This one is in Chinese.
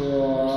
说